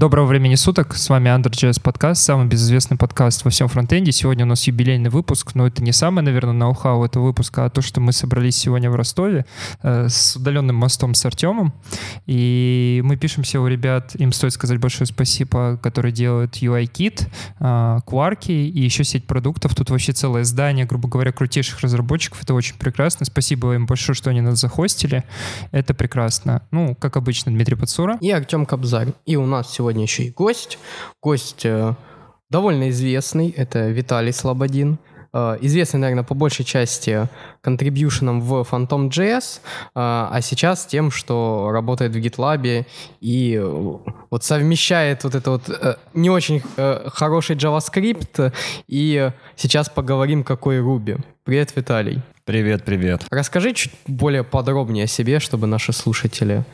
Доброго времени суток, с вами Under.js подкаст, самый безызвестный подкаст во всем фронтенде. Сегодня у нас юбилейный выпуск, но это не самый, наверное, ноу-хау этого выпуска, а то, что мы собрались сегодня в Ростове э, с удаленным мостом с Артемом, и мы пишемся у ребят, им стоит сказать большое спасибо, которые делают UI-кит, э, Quarky и еще сеть продуктов. Тут вообще целое здание, грубо говоря, крутейших разработчиков, это очень прекрасно. Спасибо им большое, что они нас захостили, это прекрасно. Ну, как обычно, Дмитрий Подсура. И Артем Кобзарь. И у нас сегодня еще и гость. Гость э, довольно известный, это Виталий Слободин. Э, известный, наверное, по большей части контрибьюшеном в Phantom.js, э, а сейчас тем, что работает в GitLab и вот совмещает вот это вот не очень хороший JavaScript, и сейчас поговорим, какой Ruby. Привет, Виталий. Привет, привет. Расскажи чуть более подробнее о себе, чтобы наши слушатели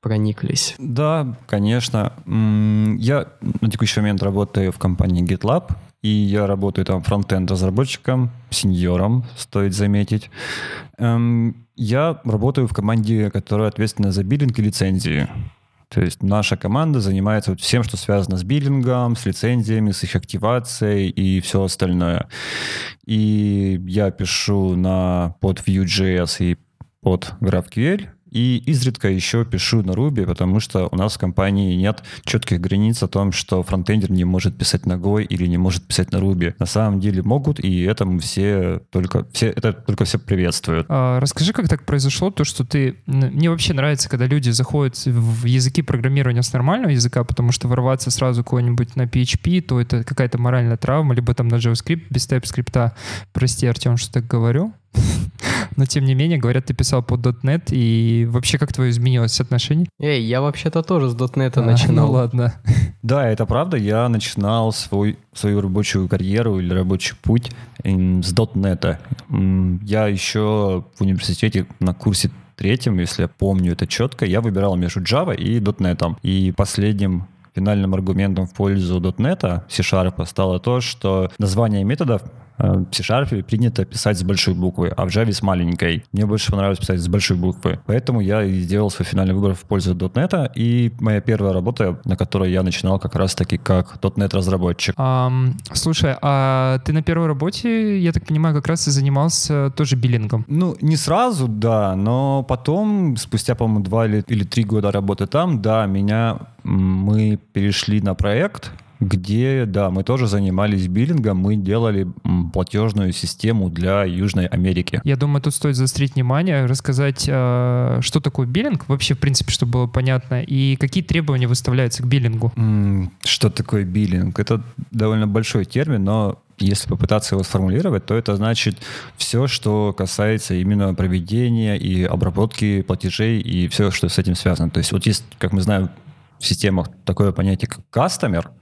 прониклись. Да, конечно. Я на текущий момент работаю в компании GitLab, и я работаю там фронтенд разработчиком, сеньором, стоит заметить. Эм, я работаю в команде, которая ответственна за биллинг и лицензии. То есть наша команда занимается вот всем, что связано с биллингом, с лицензиями, с их активацией и все остальное. И я пишу на под Vue.js и под GraphQL, и изредка еще пишу на Ruby, потому что у нас в компании нет четких границ о том, что фронтендер не может писать на Go или не может писать на Ruby. На самом деле могут, и это все только все это только все приветствуют. А, расскажи, как так произошло, то, что ты... Мне вообще нравится, когда люди заходят в языки программирования с нормального языка, потому что ворваться сразу куда-нибудь на PHP, то это какая-то моральная травма, либо там на JavaScript без TypeScript. Прости, Артем, что так говорю. Но тем не менее, говорят, ты писал под .NET, и вообще как твое изменилось отношение? Эй, я вообще-то тоже с .NET а, начинал. Ну ладно. Да, это правда. Я начинал свой, свою рабочую карьеру или рабочий путь с .NET. Я еще в университете на курсе третьем, если я помню это четко, я выбирал между Java и .NET. И последним финальным аргументом в пользу .NET, C-Sharp, стало то, что название методов в C-Sharp принято писать с большой буквы, а в Java с маленькой. Мне больше понравилось писать с большой буквы. Поэтому я и сделал свой финальный выбор в пользу .NET. И моя первая работа, на которой я начинал как раз-таки как .NET разработчик. Um, слушай, а ты на первой работе, я так понимаю, как раз и занимался тоже биллингом? Ну, не сразу, да, но потом, спустя, по-моему, два или, или три года работы там, да, меня мы перешли на проект, где, да, мы тоже занимались биллингом, мы делали платежную систему для Южной Америки. Я думаю, тут стоит заострить внимание, рассказать, а, что такое биллинг, вообще, в принципе, чтобы было понятно, и какие требования выставляются к биллингу. Что такое биллинг? Это довольно большой термин, но если попытаться его сформулировать, то это значит все, что касается именно проведения и обработки платежей и все, что с этим связано. То есть вот есть, как мы знаем, в системах такое понятие, как кастомер,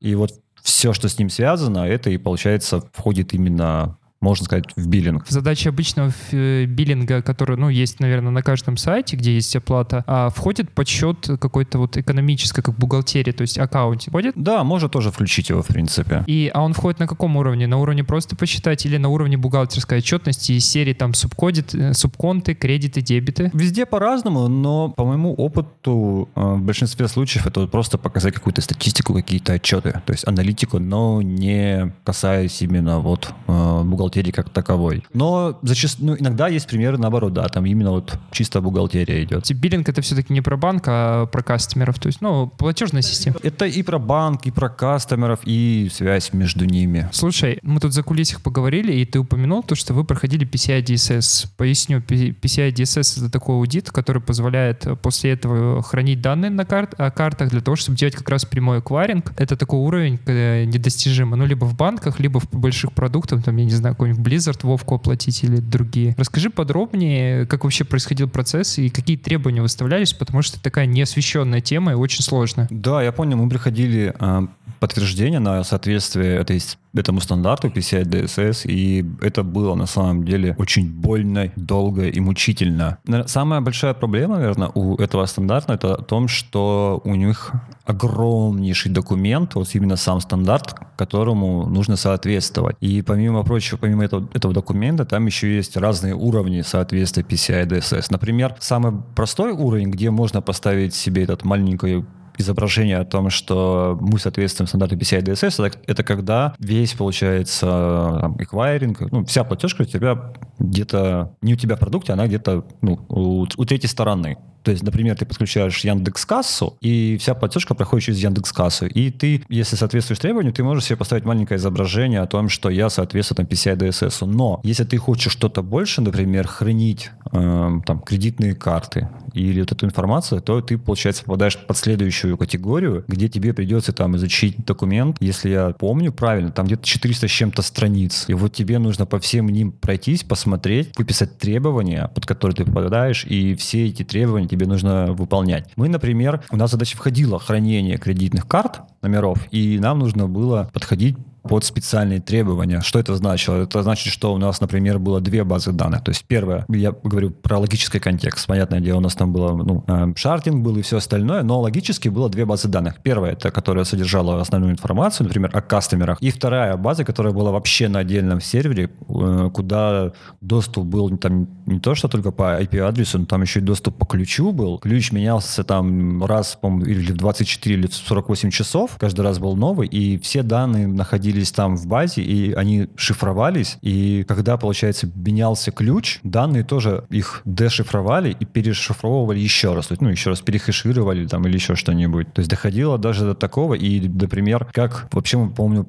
и вот все, что с ним связано, это и, получается, входит именно можно сказать, в биллинг. Задача обычного э, биллинга, который, ну, есть, наверное, на каждом сайте, где есть оплата, а входит подсчет какой-то вот экономической, как бухгалтерии, то есть аккаунте. Входит? Да, можно тоже включить его, в принципе. И, а он входит на каком уровне? На уровне просто посчитать или на уровне бухгалтерской отчетности из серии там субкодит, э, субконты, кредиты, дебиты? Везде по-разному, но по моему опыту э, в большинстве случаев это просто показать какую-то статистику, какие-то отчеты, то есть аналитику, но не касаясь именно вот бухгалтерии бухгалтерии как таковой. Но зачастую, ну, иногда есть примеры наоборот, да, там именно вот чисто бухгалтерия идет. Биллинг это все-таки не про банк, а про кастомеров, то есть, ну, платежная система. Это и про банк, и про кастомеров, и связь между ними. Слушай, мы тут за кулисах поговорили, и ты упомянул то, что вы проходили PCI DSS. Поясню, PCI DSS это такой аудит, который позволяет после этого хранить данные на карт, о картах для того, чтобы делать как раз прямой эквайринг. Это такой уровень недостижимый, ну, либо в банках, либо в больших продуктах, там, я не знаю, какой-нибудь Blizzard Вовку оплатить или другие. Расскажи подробнее, как вообще происходил процесс и какие требования выставлялись, потому что это такая неосвещенная тема и очень сложная. Да, я помню, мы приходили э, подтверждение на соответствие этой, этому стандарту PCI DSS, и это было на самом деле очень больно, долго и мучительно. Самая большая проблема, наверное, у этого стандарта это о том, что у них огромнейший документ, вот именно сам стандарт, которому нужно соответствовать. И помимо прочего, помимо этого, этого документа, там еще есть разные уровни соответствия PCI DSS. Например, самый простой уровень, где можно поставить себе этот маленький изображение о том, что мы соответствуем стандарту PCI DSS, это, это когда весь, получается, там, эквайринг, ну, вся платежка у тебя где-то, не у тебя в продукте, она где-то ну, у, у третьей стороны. То есть, например, ты подключаешь Яндекс Кассу, и вся платежка проходит через Яндекс Кассу. И ты, если соответствуешь требованию, ты можешь себе поставить маленькое изображение о том, что я соответствую там PCI DSS. Но если ты хочешь что-то больше, например, хранить э, там кредитные карты или вот эту информацию, то ты, получается, попадаешь под следующую категорию, где тебе придется там изучить документ, если я помню правильно, там где-то 400 с чем-то страниц. И вот тебе нужно по всем ним пройтись, посмотреть, выписать требования, под которые ты попадаешь, и все эти требования тебе нужно выполнять. Мы, например, у нас задача входила хранение кредитных карт, номеров, и нам нужно было подходить под специальные требования. Что это значило? Это значит, что у нас, например, было две базы данных. То есть первое, я говорю про логический контекст. Понятное дело, у нас там было ну, э, шардинг был и все остальное, но логически было две базы данных. Первая, это которая содержала основную информацию, например, о кастомерах. И вторая база, которая была вообще на отдельном сервере, э, куда доступ был там не то, что только по IP-адресу, но там еще и доступ по ключу был. Ключ менялся там раз, по-моему, или в 24 или в 48 часов. Каждый раз был новый, и все данные находились находились там в базе, и они шифровались, и когда, получается, менялся ключ, данные тоже их дешифровали и перешифровывали еще раз, ну, еще раз перехешировали там или еще что-нибудь. То есть доходило даже до такого, и, например, как вообще, помню,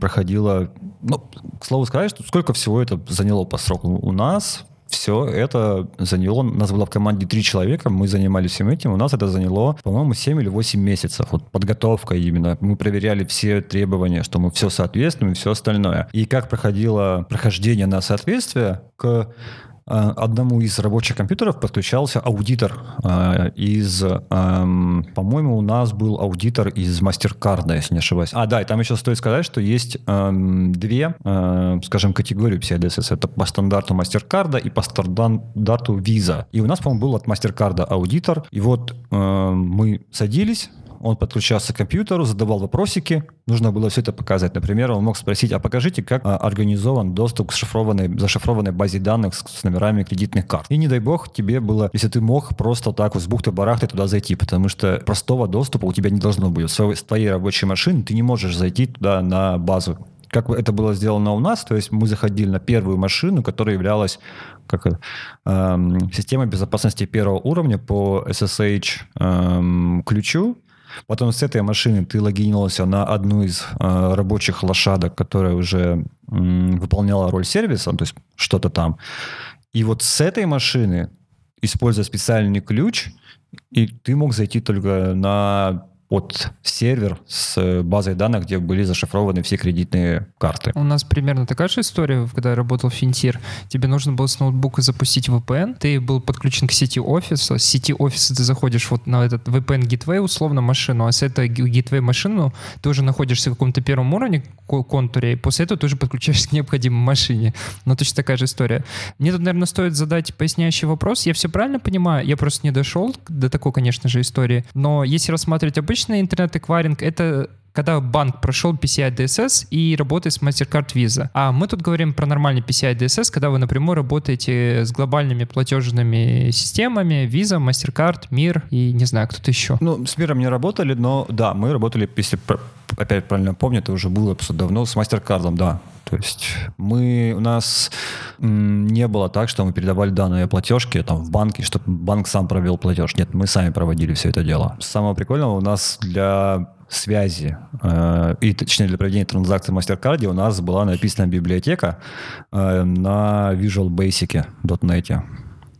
проходило, ну, к слову сказать, что сколько всего это заняло по сроку. У нас все это заняло, у нас было в команде три человека, мы занимались всем этим, у нас это заняло, по-моему, 7 или 8 месяцев. Вот подготовка именно. Мы проверяли все требования, что мы все соответствуем и все остальное. И как проходило прохождение на соответствие к одному из рабочих компьютеров подключался аудитор э, из, по-моему, у нас был аудитор из MasterCard, если не ошибаюсь. А, да, и там еще стоит сказать, что есть две, э, скажем, категории PCI-DSS. Это по стандарту MasterCard и по стандарту Visa. И у нас, по-моему, был от MasterCard аудитор. И вот мы садились, он подключался к компьютеру, задавал вопросики, нужно было все это показать. Например, он мог спросить, а покажите, как а, организован доступ к шифрованной, зашифрованной базе данных с, с номерами кредитных карт. И не дай бог тебе было, если ты мог просто так вот с бухты-барахты туда зайти, потому что простого доступа у тебя не должно быть. С твоей рабочей машины ты не можешь зайти туда на базу как это было сделано у нас, то есть мы заходили на первую машину, которая являлась как эм, системой безопасности первого уровня по SSH эм, ключу, Потом с этой машины ты логинился на одну из э, рабочих лошадок, которая уже э, выполняла роль сервиса, то есть что-то там. И вот с этой машины, используя специальный ключ, и ты мог зайти только на от сервер с базой данных, где были зашифрованы все кредитные карты. У нас примерно такая же история, когда я работал в Финтир. Тебе нужно было с ноутбука запустить VPN, ты был подключен к сети офиса, с сети офиса ты заходишь вот на этот VPN Gateway, условно, машину, а с этой Gateway машину ты уже находишься в каком-то первом уровне контуре, и после этого ты уже подключаешься к необходимой машине. Но точно такая же история. Мне тут, наверное, стоит задать поясняющий вопрос. Я все правильно понимаю? Я просто не дошел до такой, конечно же, истории. Но если рассматривать обычно обычный интернет-эквайринг — это когда банк прошел PCI DSS и работает с MasterCard Visa. А мы тут говорим про нормальный PCI DSS, когда вы напрямую работаете с глобальными платежными системами Visa, MasterCard, Мир и не знаю, кто-то еще. Ну, с Миром не работали, но да, мы работали, если опять правильно помню, это уже было давно, с MasterCard, да. То есть мы, у нас не было так, что мы передавали данные платежки там, в банке, чтобы банк сам провел платеж. Нет, мы сами проводили все это дело. Самое прикольное у нас для связи, э, и точнее для проведения транзакций в MasterCard у нас была написана библиотека э, на Visual Basic .NET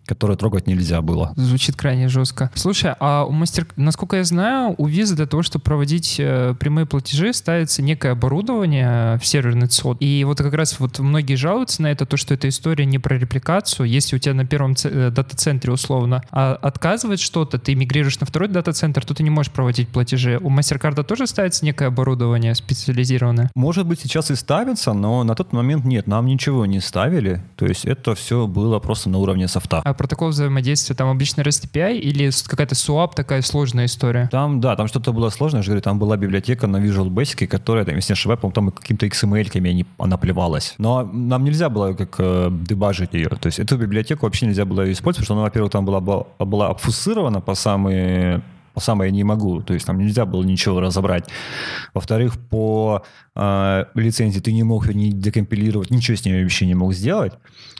которые трогать нельзя было. Звучит крайне жестко. Слушай, а у мастер, насколько я знаю, у визы для того, чтобы проводить э, прямые платежи, ставится некое оборудование в серверный ЦОД. И вот как раз вот многие жалуются на это, то, что эта история не про репликацию. Если у тебя на первом э, дата-центре условно а отказывает что-то, ты мигрируешь на второй дата-центр, то ты не можешь проводить платежи. У MasterCard тоже ставится некое оборудование специализированное? Может быть, сейчас и ставится, но на тот момент нет, нам ничего не ставили. То есть это все было просто на уровне софта. А протокол взаимодействия там обычно REST API или какая-то SWAP такая сложная история? Там, да, там что-то было сложное, я же говорю, там была библиотека на Visual Basic, которая, там, если не ошибаюсь, там какими-то XML-ками она плевалась. Но нам нельзя было как э, дебажить ее. То есть эту библиотеку вообще нельзя было использовать, потому что она, во-первых, там была, была обфусирована по самые по самое не могу. То есть там нельзя было ничего разобрать. Во-вторых, по э, лицензии ты не мог ее не декомпилировать, ничего с ней вообще не мог сделать.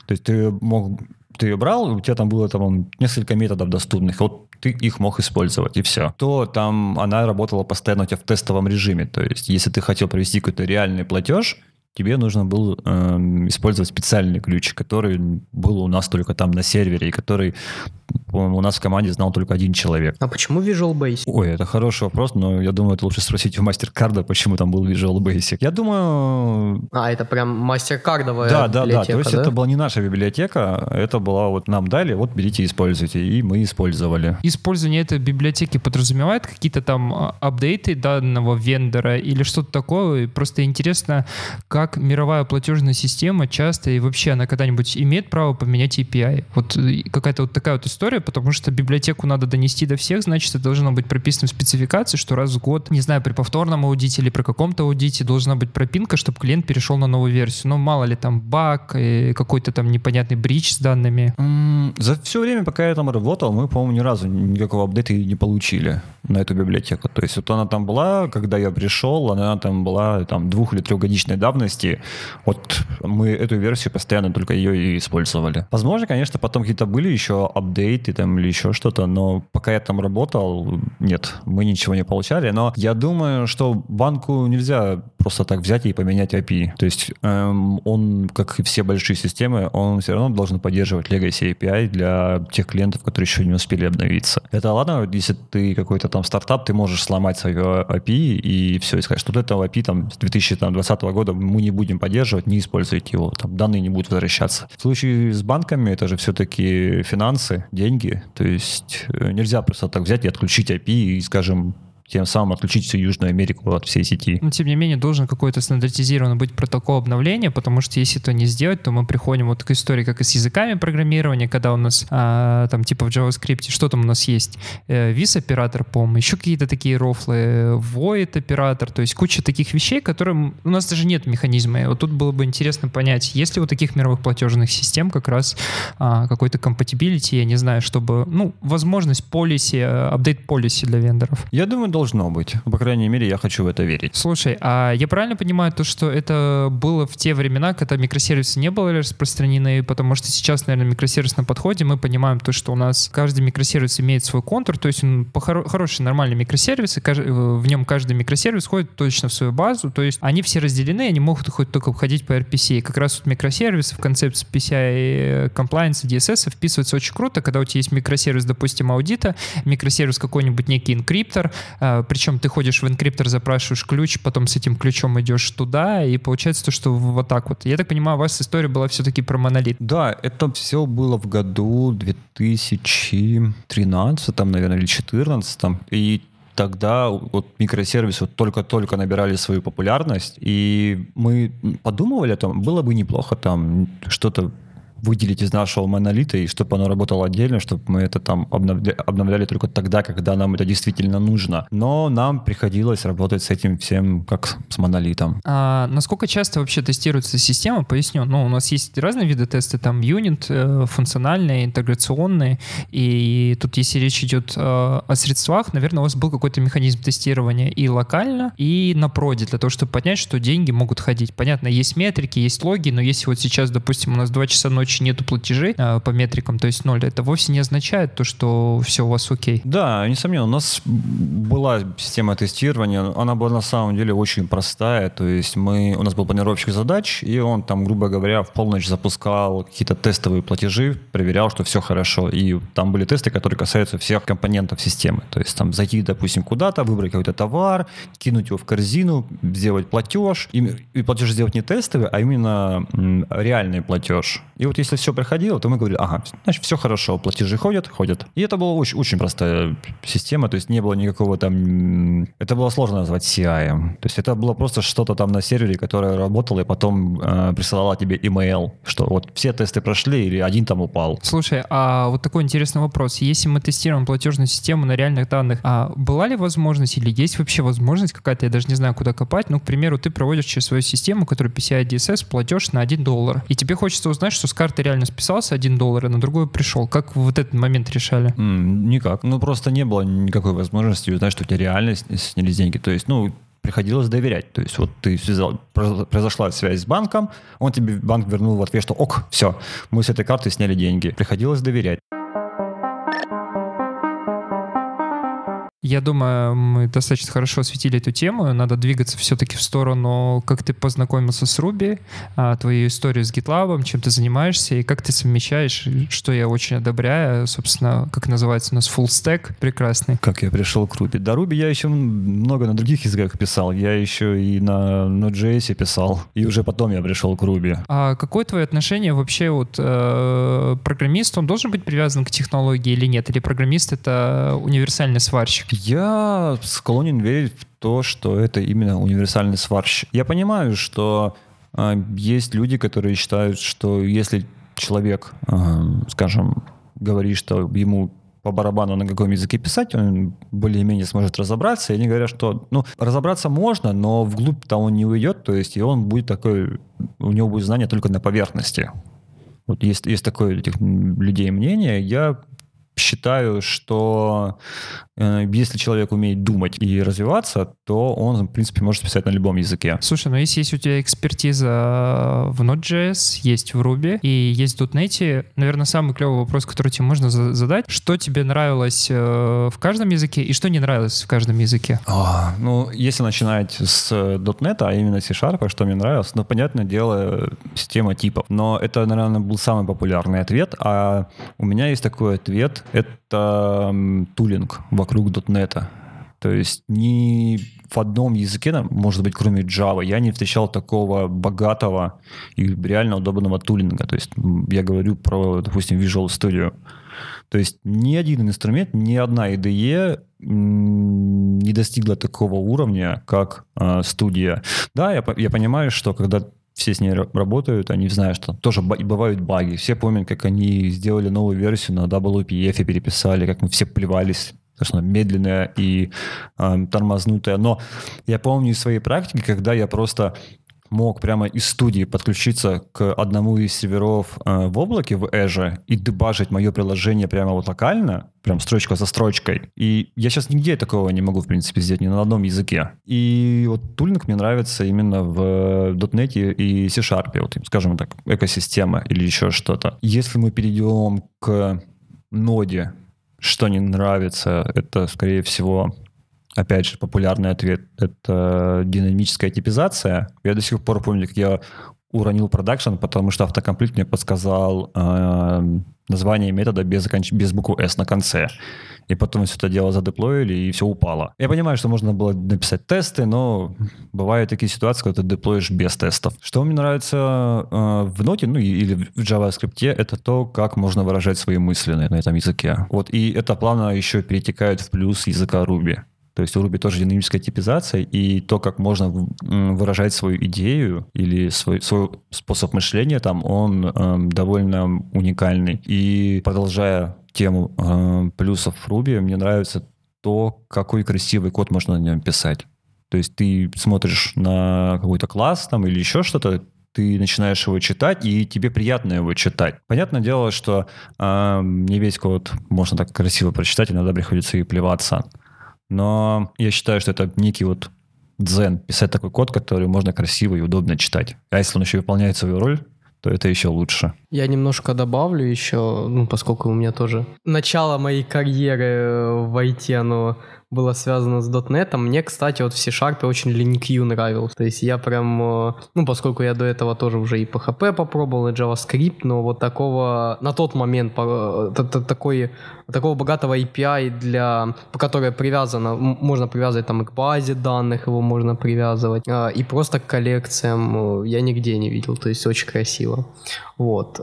То есть ты мог ты ее брал, у тебя там было там несколько методов доступных, вот ты их мог использовать, и все. То там она работала постоянно у тебя в тестовом режиме. То есть, если ты хотел провести какой-то реальный платеж, тебе нужно было э, использовать специальный ключ, который был у нас только там на сервере, и который у нас в команде знал только один человек. А почему Visual Basic? Ой, это хороший вопрос, но я думаю, это лучше спросить у MasterCard, почему там был Visual Basic. Я думаю... А, это прям MasterCardовая да, да, библиотека, да. То есть да? это была не наша библиотека, это была вот нам дали, вот берите, используйте, и мы использовали. Использование этой библиотеки подразумевает какие-то там а, апдейты данного вендора или что-то такое? Просто интересно, как мировая платежная система часто и вообще она когда-нибудь имеет право поменять API? Вот э, какая-то вот такая вот история, потому что библиотеку надо донести до всех, значит, это должно быть прописано в спецификации, что раз в год, не знаю, при повторном аудите или при каком-то аудите должна быть пропинка, чтобы клиент перешел на новую версию. Ну, мало ли там баг, какой-то там непонятный брич с данными. За все время, пока я там работал, мы, по-моему, ни разу никакого апдейта не получили на эту библиотеку. То есть вот она там была, когда я пришел, она там была там двух- или трехгодичной давности. Вот мы эту версию постоянно только ее и использовали. Возможно, конечно, потом какие-то были еще апдейты там или еще что-то, но пока я там работал, нет, мы ничего не получали. Но я думаю, что банку нельзя просто так взять и поменять API. То есть эм, он, как и все большие системы, он все равно должен поддерживать Legacy API для тех клиентов, которые еще не успели обновиться. Это ладно, если ты какой-то там стартап, ты можешь сломать свое API и все, и сказать, что вот этого API там с 2020 года мы не будем поддерживать, не используйте его, там данные не будут возвращаться. В случае с банками это же все-таки финансы, деньги, то есть э, нельзя просто так взять и отключить API и, скажем, тем самым отключить всю Южную Америку от всей сети. Но, тем не менее, должен какой-то стандартизированный быть протокол обновления, потому что если это не сделать, то мы приходим вот к истории, как и с языками программирования, когда у нас а, там типа в JavaScript, что там у нас есть? Э, вис-оператор, по еще какие-то такие рофлы, void-оператор, то есть куча таких вещей, которым у нас даже нет механизма. И вот тут было бы интересно понять, есть ли у таких мировых платежных систем как раз а, какой-то compatibility, я не знаю, чтобы, ну, возможность полиси, апдейт полиси для вендоров. Я думаю, должно быть. По крайней мере, я хочу в это верить. Слушай, а я правильно понимаю то, что это было в те времена, когда микросервисы не были распространены, потому что сейчас, наверное, микросервис на подходе, мы понимаем то, что у нас каждый микросервис имеет свой контур, то есть он хоро- хороший нормальный микросервис, и в нем каждый микросервис ходит точно в свою базу, то есть они все разделены, они могут хоть только входить по RPC. И как раз вот микросервисы в концепции PCI Compliance DSS вписываются очень круто, когда у тебя есть микросервис, допустим, аудита, микросервис какой-нибудь некий encryptor, причем ты ходишь в encryptor, запрашиваешь ключ, потом с этим ключом идешь туда, и получается то, что вот так вот. Я так понимаю, у вас история была все-таки про монолит. Да, это все было в году 2013, там, наверное, или 2014. И тогда вот микросервисы вот только-только набирали свою популярность, и мы подумывали о том, было бы неплохо там что-то выделить из нашего монолита, и чтобы оно работало отдельно, чтобы мы это там обновляли, обновляли только тогда, когда нам это действительно нужно. Но нам приходилось работать с этим всем как с монолитом. А насколько часто вообще тестируется система? Поясню. Ну, у нас есть разные виды теста, там юнит, э, функциональные, интеграционные, и тут, если речь идет э, о средствах, наверное, у вас был какой-то механизм тестирования и локально, и на проде, для того, чтобы понять, что деньги могут ходить. Понятно, есть метрики, есть логи, но если вот сейчас, допустим, у нас 2 часа ночи ночи нету платежей э, по метрикам, то есть ноль, это вовсе не означает то, что все у вас окей. Да, несомненно, у нас была система тестирования, она была на самом деле очень простая, то есть мы, у нас был планировщик задач, и он там, грубо говоря, в полночь запускал какие-то тестовые платежи, проверял, что все хорошо, и там были тесты, которые касаются всех компонентов системы, то есть там зайти, допустим, куда-то, выбрать какой-то товар, кинуть его в корзину, сделать платеж, и, и платеж сделать не тестовый, а именно м, реальный платеж. И вот если все проходило, то мы говорили, ага, значит, все хорошо, платежи ходят, ходят. И это была очень, очень простая система, то есть не было никакого там... Это было сложно назвать CI. То есть это было просто что-то там на сервере, которое работало, и потом э, присылало тебе email, что вот все тесты прошли, или один там упал. Слушай, а вот такой интересный вопрос. Если мы тестируем платежную систему на реальных данных, а была ли возможность или есть вообще возможность какая-то, я даже не знаю, куда копать, ну, к примеру, ты проводишь через свою систему, которая PCI DSS, платеж на 1 доллар, и тебе хочется узнать, что с карты карты реально списался 1 доллар, и на другую пришел. Как вот этот момент решали? М, никак. Ну, просто не было никакой возможности узнать, что у тебя реально снялись деньги. То есть, ну, приходилось доверять. То есть вот ты связал, произ- произошла связь с банком, он тебе банк вернул в ответ, что ок, все, мы с этой карты сняли деньги. Приходилось доверять. Я думаю, мы достаточно хорошо осветили эту тему. Надо двигаться все-таки в сторону, как ты познакомился с Руби, а, твою историю с GitLab, чем ты занимаешься и как ты совмещаешь, что я очень одобряю, собственно, как называется у нас full stack прекрасный. Как я пришел к Ruby? Да, Ruby я еще много на других языках писал. Я еще и на Node.js писал. И уже потом я пришел к Ruby. А какое твое отношение вообще вот э, программист, он должен быть привязан к технологии или нет? Или программист это универсальный сварщик? Я склонен верить в то, что это именно универсальный сварщик. Я понимаю, что э, есть люди, которые считают, что если человек, э, скажем, говорит, что ему по барабану на каком языке писать, он более-менее сможет разобраться. И они говорят, что ну, разобраться можно, но вглубь-то он не уйдет, то есть и он будет такой, у него будет знание только на поверхности. Вот есть, есть такое у этих людей мнение. Я считаю, что если человек умеет думать и развиваться, то он, в принципе, может писать на любом языке. Слушай, ну если есть у тебя экспертиза в Node.js, есть в Ruby и есть в .NET, наверное, самый клевый вопрос, который тебе можно за- задать, что тебе нравилось э, в каждом языке и что не нравилось в каждом языке? А, ну, если начинать с э, .NET, а именно C-Sharp, что мне нравилось, ну, понятное дело, система типов. Но это, наверное, был самый популярный ответ. А у меня есть такой ответ. Это тулинг вокруг .NET. То есть ни в одном языке, может быть, кроме Java, я не встречал такого богатого и реально удобного тулинга. То есть я говорю про, допустим, Visual Studio. То есть ни один инструмент, ни одна IDE не достигла такого уровня, как э, студия. Да, я, я понимаю, что когда все с ней ра- работают, они знают, что тоже бывают баги. Все помнят, как они сделали новую версию на WPF и переписали, как мы все плевались она медленная и э, тормознутая. Но я помню из своей практики, когда я просто мог прямо из студии подключиться к одному из серверов э, в облаке в Azure и дебажить мое приложение прямо вот локально, прям строчка за строчкой. И я сейчас нигде такого не могу, в принципе, сделать, ни на одном языке. И вот тулинг мне нравится именно в .NET и C-Sharp, вот, скажем так, экосистема или еще что-то. Если мы перейдем к ноде, что не нравится, это, скорее всего, опять же, популярный ответ — это динамическая типизация. Я до сих пор помню, как я уронил продакшн, потому что автокомплит мне подсказал э, название метода без, без буквы S на конце. И потом все это дело задеплоили, и все упало. Я понимаю, что можно было написать тесты, но бывают такие ситуации, когда ты деплоишь без тестов. Что мне нравится э, в ноте, ну или в JavaScript, это то, как можно выражать свои мысли на, на этом языке. Вот, и это плавно еще перетекает в плюс языка Ruby. То есть у Ruby тоже динамическая типизация, и то, как можно выражать свою идею или свой, свой способ мышления, там он эм, довольно уникальный. И продолжая тему эм, плюсов Ruby, мне нравится то, какой красивый код можно на нем писать. То есть ты смотришь на какой-то класс там или еще что-то, ты начинаешь его читать, и тебе приятно его читать. Понятное дело, что э, не весь код можно так красиво прочитать, иногда приходится и плеваться. Но я считаю, что это некий вот дзен, писать такой код, который можно красиво и удобно читать. А если он еще выполняет свою роль, то это еще лучше. Я немножко добавлю еще, ну, поскольку у меня тоже начало моей карьеры в IT, оно было связано с .NET. Мне, кстати, вот в C-Sharp очень LinkU нравился. То есть я прям, э, ну, поскольку я до этого тоже уже и PHP попробовал, и JavaScript, но вот такого, на тот момент, по- э, такой, такого богатого API, для, которое привязано, м- можно привязывать там и к базе данных, его можно привязывать, а, и просто к коллекциям э, я нигде не видел. То есть очень красиво. Вот.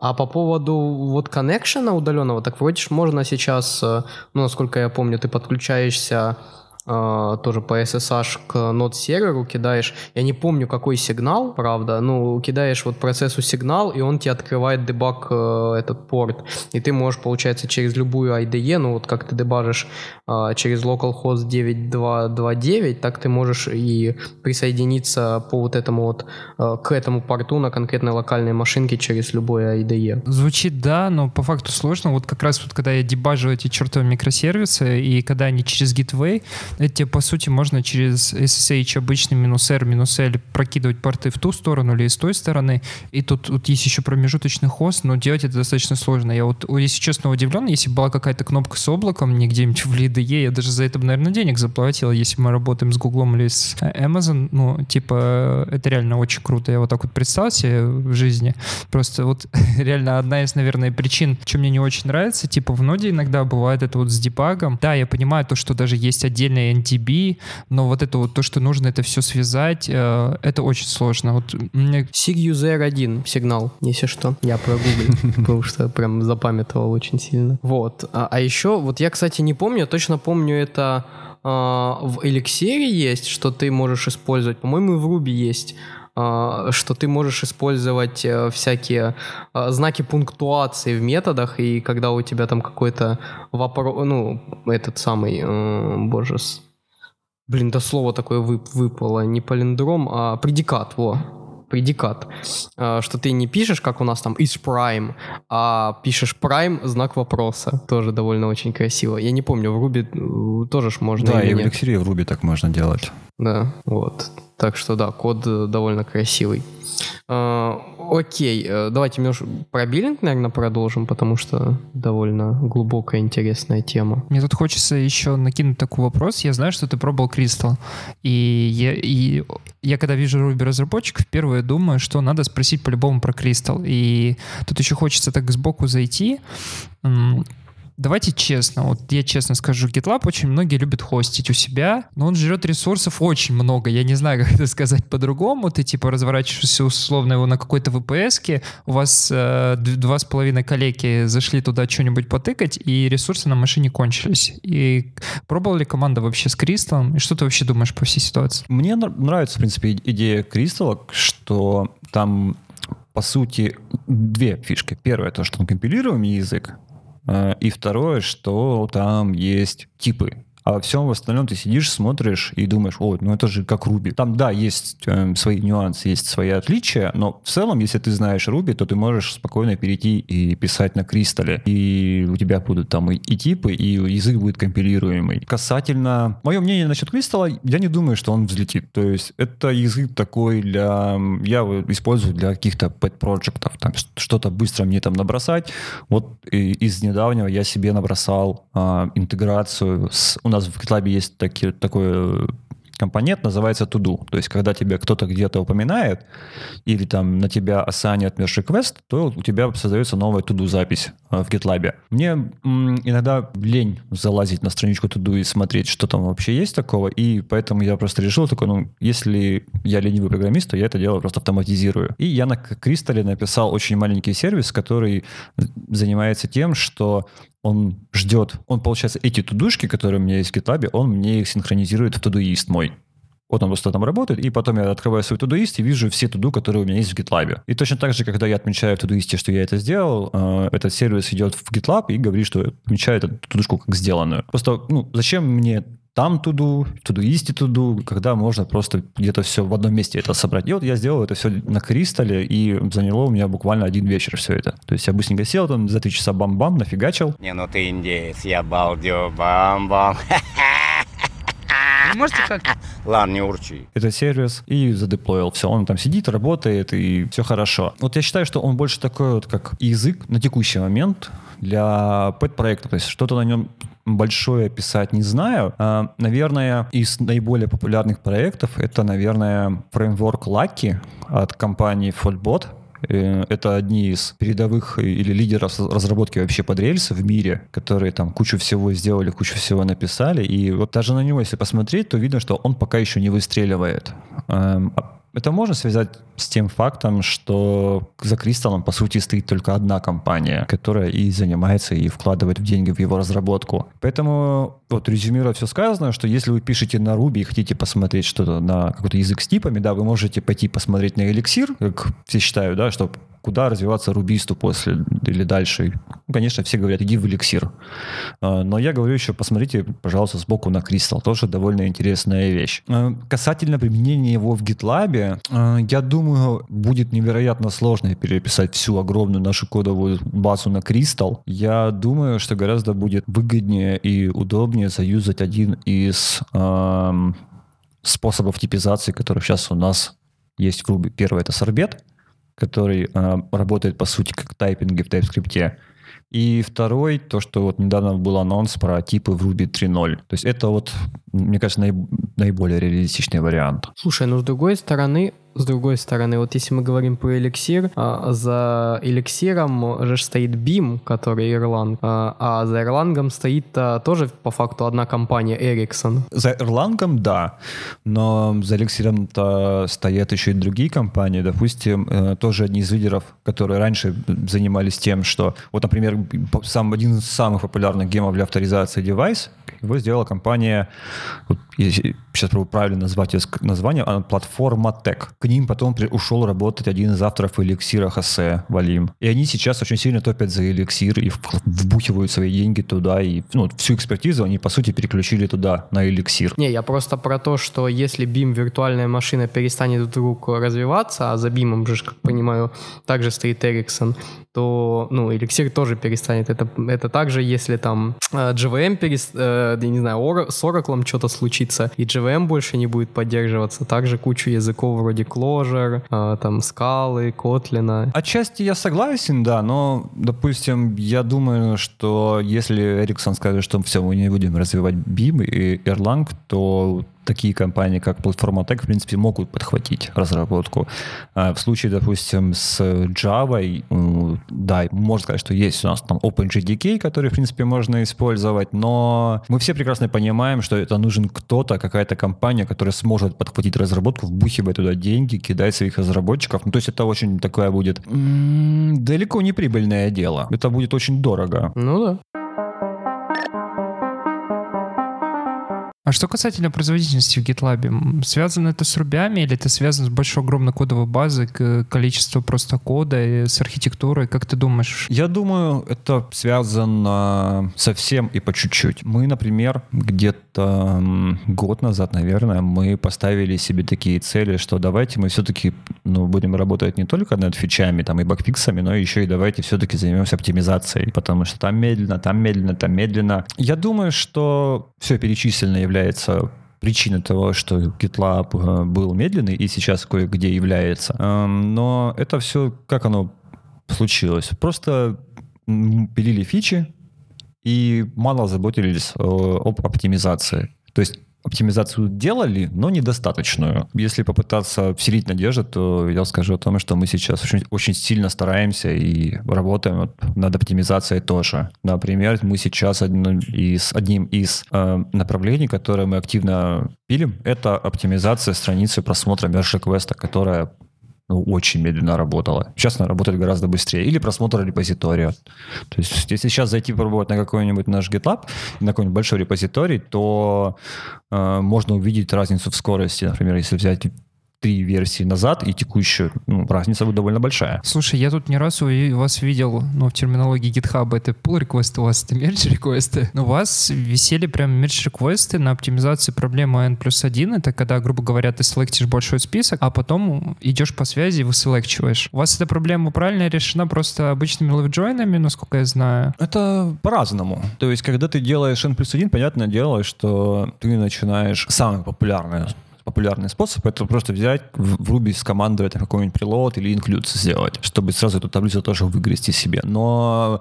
А по поводу вот коннекшена удаленного, так вроде можно сейчас, э, ну, насколько я помню, ты подключаешься тоже по SSH к нод серверу кидаешь, я не помню какой сигнал, правда, ну кидаешь вот процессу сигнал, и он тебе открывает дебаг э, этот порт, и ты можешь, получается, через любую IDE, ну вот как ты дебажишь э, через localhost 9229, так ты можешь и присоединиться по вот этому вот э, к этому порту на конкретной локальной машинке через любое IDE. Звучит да, но по факту сложно. Вот как раз вот когда я дебажу эти чертовы микросервисы, и когда они через Gateway, эти, по сути, можно через SSH обычный минус R, минус L прокидывать порты в ту сторону или с той стороны. И тут вот есть еще промежуточный хост, но делать это достаточно сложно. Я вот, если честно, удивлен, если была какая-то кнопка с облаком, не где-нибудь в LIDE, я даже за это, наверное, денег заплатил, если мы работаем с Google или с Amazon. Ну, типа, это реально очень круто. Я вот так вот представил себе в жизни. Просто вот реально одна из, наверное, причин, что мне не очень нравится, типа в ноде иногда бывает это вот с дебагом. Да, я понимаю то, что даже есть отдельный NTB, но вот это вот то, что нужно это все связать, э, это очень сложно. Вот мне... SIG 1 сигнал, если что. Я про Google, потому что прям запамятовал очень сильно. Вот. А, а еще, вот я, кстати, не помню, точно помню это а, в эликсире есть, что ты можешь использовать. По-моему, и в Ruby есть что ты можешь использовать э, всякие а, знаки пунктуации в методах, и когда у тебя там какой-то вопрос, ну, этот самый, э, боже, блин, да слово такое выпало, не палиндром, а предикат, во, предикат, а, что ты не пишешь, как у нас там is prime, а пишешь prime, знак вопроса. Тоже довольно очень красиво. Я не помню, в Ruby э, тоже ж можно Да, и в Elixir в Ruby так можно делать. Да, вот. Так что да, код э, довольно красивый. Э, окей, э, давайте, Миш, про биллинг, наверное, продолжим, потому что довольно глубокая, интересная тема. Мне тут хочется еще накинуть такой вопрос. Я знаю, что ты пробовал Crystal, и я, и я когда вижу Ruby разработчиков, первое думаю, что надо спросить по-любому про Crystal. И тут еще хочется так сбоку зайти давайте честно, вот я честно скажу, GitLab очень многие любят хостить у себя, но он жрет ресурсов очень много. Я не знаю, как это сказать по-другому. Ты типа разворачиваешься условно его на какой-то VPS, у вас э, два с половиной коллеги зашли туда что-нибудь потыкать, и ресурсы на машине кончились. И пробовала ли команда вообще с Кристаллом? И что ты вообще думаешь по всей ситуации? Мне нравится, в принципе, идея Кристалла, что там по сути, две фишки. Первое, то, что он компилируемый язык, и второе, что там есть типы а во всем остальном ты сидишь, смотришь и думаешь, ой, ну это же как Руби. Там, да, есть э, свои нюансы, есть свои отличия, но в целом, если ты знаешь Руби, то ты можешь спокойно перейти и писать на Кристалле. И у тебя будут там и, и типы, и язык будет компилируемый. Касательно... Мое мнение насчет Кристалла, я не думаю, что он взлетит. То есть это язык такой для... Я использую для каких-то pet-проектов, там что-то быстро мне там набросать. Вот из недавнего я себе набросал а, интеграцию с... Нас в GitLab есть таки, такое компонент называется to-do. То есть, когда тебя кто-то где-то упоминает, или там на тебя ассанят merge request, то у тебя создается новая to-do запись э, в GitLab. Мне иногда лень залазить на страничку to-do и смотреть, что там вообще есть такого, и поэтому я просто решил такой, ну, если я ленивый программист, то я это дело просто автоматизирую. И я на Кристалле написал очень маленький сервис, который занимается тем, что он ждет, он, получается, эти тудушки, которые у меня есть в GitLab, он мне их синхронизирует в Todoist мой. Вот он просто там работает, и потом я открываю свой Todoist и вижу все туду, которые у меня есть в GitLab. И точно так же, когда я отмечаю в Todoist, что я это сделал, э, этот сервис идет в GitLab и говорит, что отмечает эту тудушку как сделанную. Просто, ну, зачем мне там туду, туду есть туду, когда можно просто где-то все в одном месте это собрать. И вот я сделал это все на Кристалле, и заняло у меня буквально один вечер все это. То есть я быстренько сел там за три часа бам-бам, нафигачил. Не, ну ты индеец, я балдю, бам-бам. можете как? Ладно, не урчи. Это сервис и задеплоил. Все, он там сидит, работает, и все хорошо. Вот я считаю, что он больше такой вот, как язык на текущий момент для пэт-проекта. То есть что-то на нем большое писать не знаю. А, наверное, из наиболее популярных проектов это, наверное, фреймворк Lucky от компании Fallbot. Э, это одни из передовых или лидеров разработки вообще под рельсы в мире, которые там кучу всего сделали, кучу всего написали. И вот даже на него, если посмотреть, то видно, что он пока еще не выстреливает. Это можно связать с тем фактом, что за Кристаллом, по сути, стоит только одна компания, которая и занимается, и вкладывает деньги в его разработку. Поэтому, вот резюмируя все сказанное, что если вы пишете на Ruby и хотите посмотреть что-то на какой-то язык с типами, да, вы можете пойти посмотреть на Elixir, как все считают, да, что куда развиваться рубисту после или дальше. Ну, конечно, все говорят, иди в эликсир. А, но я говорю еще, посмотрите, пожалуйста, сбоку на Кристалл. Тоже довольно интересная вещь. А, касательно применения его в GitLab, а, я думаю, будет невероятно сложно переписать всю огромную нашу кодовую базу на Кристалл. Я думаю, что гораздо будет выгоднее и удобнее заюзать один из способов типизации, который сейчас у нас есть в Ruby. Первый — это сорбет, который э, работает, по сути, как тайпинги в TypeScript. И второй, то, что вот недавно был анонс про типы в Ruby 3.0. То есть это вот, мне кажется, наиболее реалистичный вариант. Слушай, но с другой стороны, с другой стороны, вот если мы говорим про эликсир, а, за эликсиром же стоит BIM, который Erlang, а, а за Erlang стоит а, тоже по факту одна компания Ericsson. За Erlang, да, но за эликсиром-то стоят еще и другие компании, допустим, э, тоже одни из лидеров, которые раньше занимались тем, что, вот, например, сам, один из самых популярных гемов для авторизации девайс, его сделала компания, сейчас правильно назвать название, она платформа Tech. К ним потом ушел работать один из авторов эликсира Хосе Валим. И они сейчас очень сильно топят за эликсир и вбухивают свои деньги туда. И ну, всю экспертизу они, по сути, переключили туда, на эликсир. Не, я просто про то, что если BIM виртуальная машина перестанет вдруг развиваться, а за BIM, же, как понимаю, также стоит Ericsson, то, ну, эликсир тоже перестанет. Это, это также, если там э, GVM перест, э, я не знаю, с Oracle что-то случится, и GVM больше не будет поддерживаться, также кучу языков вроде Clojure, э, там, Scala, Kotlin. Отчасти я согласен, да, но, допустим, я думаю, что если Ericsson скажет, что все, мы не будем развивать BIM и Erlang, то такие компании, как платформа Tech, в принципе, могут подхватить разработку. А в случае, допустим, с Java, да, можно сказать, что есть у нас там OpenJDK, который, в принципе, можно использовать, но мы все прекрасно понимаем, что это нужен кто-то, какая-то компания, которая сможет подхватить разработку, вбухивать туда деньги, кидать своих разработчиков. Ну, то есть это очень такое будет далеко не прибыльное дело. Это будет очень дорого. Ну да. А что касательно производительности в GitLab, связано это с рубями или это связано с большой огромной кодовой базой, количеством просто кода и с архитектурой? Как ты думаешь? Я думаю, это связано совсем и по чуть-чуть. Мы, например, где-то год назад, наверное, мы поставили себе такие цели, что давайте мы все-таки ну, будем работать не только над фичами там, и багфиксами, но еще и давайте все-таки займемся оптимизацией, потому что там медленно, там медленно, там медленно. Я думаю, что все перечислено является причиной того, что GitLab э, был медленный и сейчас кое-где является. Эм, но это все, как оно случилось? Просто пилили фичи и мало заботились э, об оптимизации. То есть оптимизацию делали, но недостаточную. Если попытаться вселить надежду, то я скажу о том, что мы сейчас очень, очень сильно стараемся и работаем над оптимизацией тоже. Например, мы сейчас одним из, одним из э, направлений, которое мы активно пилим, это оптимизация страницы просмотра request, которая ну, очень медленно работала. Сейчас она работает гораздо быстрее. Или просмотр репозитория. То есть, если сейчас зайти попробовать на какой-нибудь наш GitLab, на какой-нибудь большой репозиторий, то э, можно увидеть разницу в скорости. Например, если взять три версии назад и текущую, ну, разница довольно большая. Слушай, я тут не раз у вас видел, ну, в терминологии GitHub это pull request, у вас это merge реквесты. Но у вас висели прям merge реквесты на оптимизации проблемы n плюс 1. Это когда, грубо говоря, ты селектишь большой список, а потом идешь по связи и выселекчиваешь. У вас эта проблема правильно решена просто обычными левджойнами, насколько я знаю? Это по-разному. То есть, когда ты делаешь n плюс 1, понятное дело, что ты начинаешь самое популярное популярный способ, это просто взять в, Ruby скомандовать какой-нибудь прилот или include сделать, чтобы сразу эту таблицу тоже выгрести себе. Но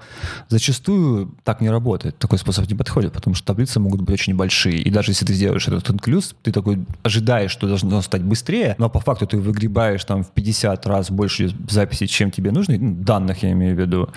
зачастую так не работает. Такой способ не подходит, потому что таблицы могут быть очень большие. И даже если ты сделаешь этот include, ты такой ожидаешь, что должно стать быстрее, но по факту ты выгребаешь там в 50 раз больше записей, чем тебе нужно, ну, данных я имею в виду,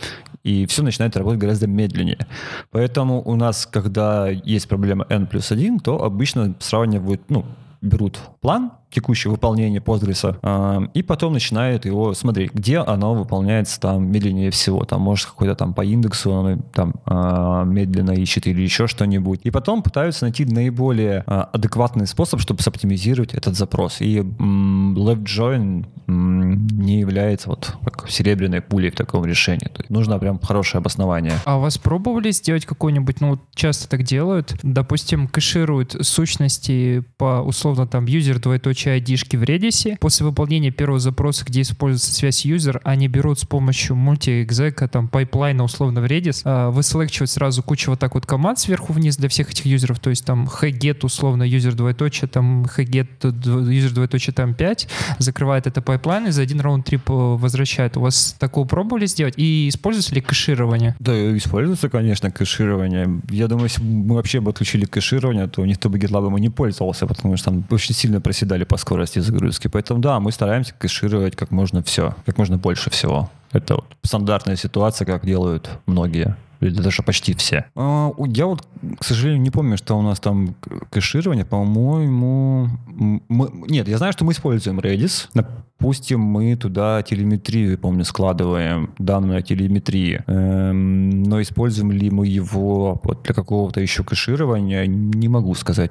и все начинает работать гораздо медленнее. Поэтому у нас, когда есть проблема n плюс 1, то обычно сравнивают, ну, берут план текущее выполнение Postgres, э, и потом начинает его смотреть, где оно выполняется там медленнее всего. Там, может, какой-то там по индексу оно там э, медленно ищет или еще что-нибудь. И потом пытаются найти наиболее э, адекватный способ, чтобы соптимизировать этот запрос. И м, left join м, не является вот как серебряной пулей в таком решении. То есть нужно прям хорошее обоснование. А у вас пробовали сделать какой-нибудь, ну, часто так делают, допустим, кэшируют сущности по условно там user двоеточие ID-шки в Redis. После выполнения первого запроса, где используется связь user, они берут с помощью multi-exec а, там, pipeline а условно в Redis, а, выселекчивают сразу кучу вот так вот команд сверху вниз для всех этих юзеров, то есть там hget условно user двоеточие, там hget user двоеточие там 5, закрывает это pipeline и за один round-trip э, возвращает. У вас такого пробовали сделать? И используется ли кэширование? Да, используется, конечно, кэширование. Я думаю, если бы мы вообще бы отключили кэширование, то никто бы GitLab не пользовался, потому что там очень сильно проседали по скорости загрузки. Поэтому да, мы стараемся кэшировать как можно все, как можно больше всего. Это вот стандартная ситуация, как делают многие или даже почти все. А, Я вот, к сожалению, не помню, что у нас там кэширование, по-моему... мы- Нет, я знаю, что мы используем Redis. Допустим, мы туда телеметрию, помню, складываем, данные о телеметрии. Эм, но используем ли мы его вот для какого-то еще кэширования, не могу сказать.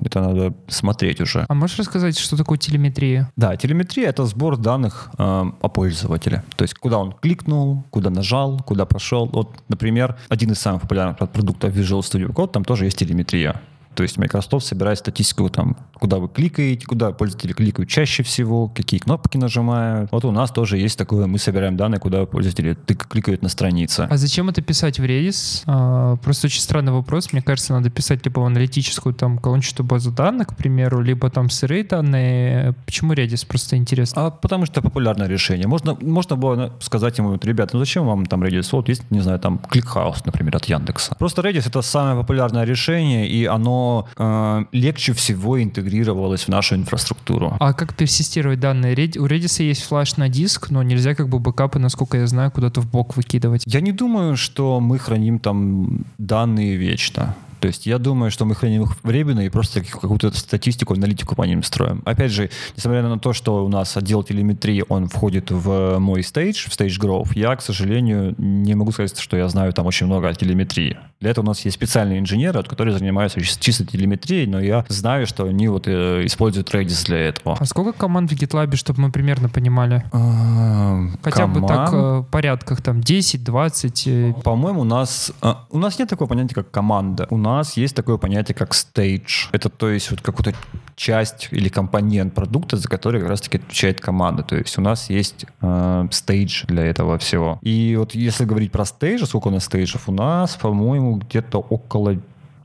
Это надо смотреть уже. А можешь рассказать, что такое телеметрия? Да, телеметрия это сбор данных э, о пользователе. То есть куда он кликнул, куда нажал, куда пошел. Вот, например, один из самых популярных продуктов Visual Studio Code, там тоже есть телеметрия. То есть Microsoft собирает статистику, там, куда вы кликаете, куда пользователи кликают чаще всего, какие кнопки нажимают. Вот у нас тоже есть такое, мы собираем данные, куда пользователи тык- кликают на странице. А зачем это писать в Redis? А, просто очень странный вопрос. Мне кажется, надо писать либо в аналитическую там колончатую базу данных, к примеру, либо там сырые данные. Почему Redis? Просто интересно. А потому что это популярное решение. Можно, можно было сказать ему, вот, ребята, ну зачем вам там Redis? Вот есть, не знаю, там ClickHouse, например, от Яндекса. Просто Redis это самое популярное решение, и оно э, легче всего интегрировалось в нашу инфраструктуру. А как персистировать данные? У Redis есть флаш на диск, но нельзя как бы бэкапы, насколько я знаю, куда-то в бок выкидывать. Я не думаю, что мы храним там данные вечно. То есть я думаю, что мы храним их временно и просто какую-то статистику, аналитику по ним строим. Опять же, несмотря на то, что у нас отдел телеметрии, он входит в мой стейдж, в Stage Growth, я, к сожалению, не могу сказать, что я знаю там очень много о телеметрии. Для этого у нас есть специальные инженеры, вот, которые занимаются чис- чисто телеметрией, но я знаю, что они вот э, используют Redis для этого. А сколько команд в GitLab, чтобы мы примерно понимали? А, Хотя бы так команд- э, в порядках, там 10, 20. э, По-моему, у нас а, у нас нет такого понятия, как команда. У нас есть такое понятие, как stage. Это то есть вот какую-то часть или компонент продукта, за который как раз-таки отвечает команда. То есть у нас есть э, стейдж для этого всего. И вот если говорить про стейджи, сколько у нас стейджев? У нас, по-моему, где-то около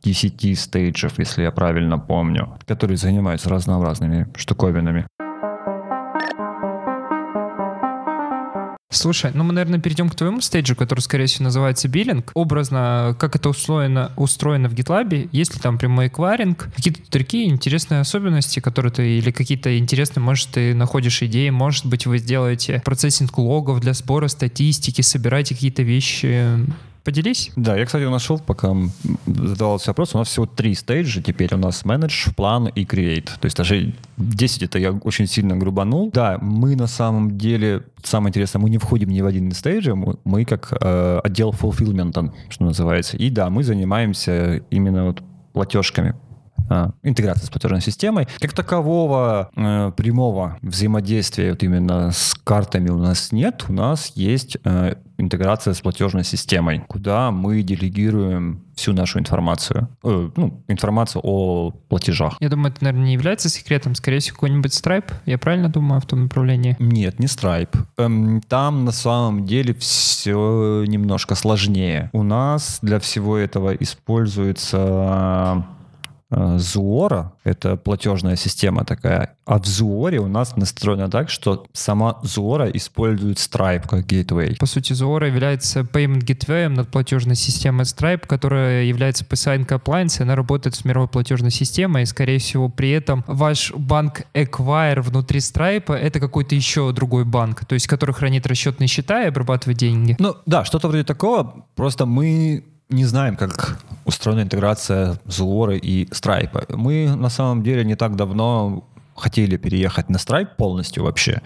10 стейджев, если я правильно помню, которые занимаются разнообразными штуковинами. Слушай, ну мы, наверное, перейдем к твоему стейджу, который, скорее всего, называется биллинг. Образно, как это устроено, устроено в GitLab, есть ли там прямой эквайринг, какие-то такие интересные особенности, которые ты, или какие-то интересные, может, ты находишь идеи, может быть, вы сделаете процессинг логов для сбора статистики, собираете какие-то вещи. Поделись. Да, я, кстати, нашел, пока задавался вопрос, у нас всего три стейджа теперь. У нас manage, план и create. То есть даже 10 это я очень сильно грубанул. Да, мы на самом деле, самое интересное, мы не входим ни в один из стейджей, мы, как э, отдел fulfillment, что называется. И да, мы занимаемся именно вот платежками интеграции с платежной системой. Как такового э, прямого взаимодействия вот именно с картами у нас нет. У нас есть э, интеграция с платежной системой, куда мы делегируем всю нашу информацию, э, ну, информацию о платежах. Я думаю, это, наверное, не является секретом. Скорее всего, какой-нибудь Stripe. Я правильно думаю в том направлении? Нет, не Stripe. Эм, там на самом деле все немножко сложнее. У нас для всего этого используется Zuora, это платежная система такая, а в Zuora у нас настроено так, что сама Zuora использует Stripe как gateway. По сути, Zuora является payment gateway над платежной системой Stripe, которая является PCI Compliance, она работает с мировой платежной системой, и, скорее всего, при этом ваш банк Acquire внутри Stripe — это какой-то еще другой банк, то есть который хранит расчетные счета и обрабатывает деньги. Ну да, что-то вроде такого, просто мы не знаем, как устроена интеграция Zuora и Stripe. Мы на самом деле не так давно хотели переехать на Stripe полностью вообще.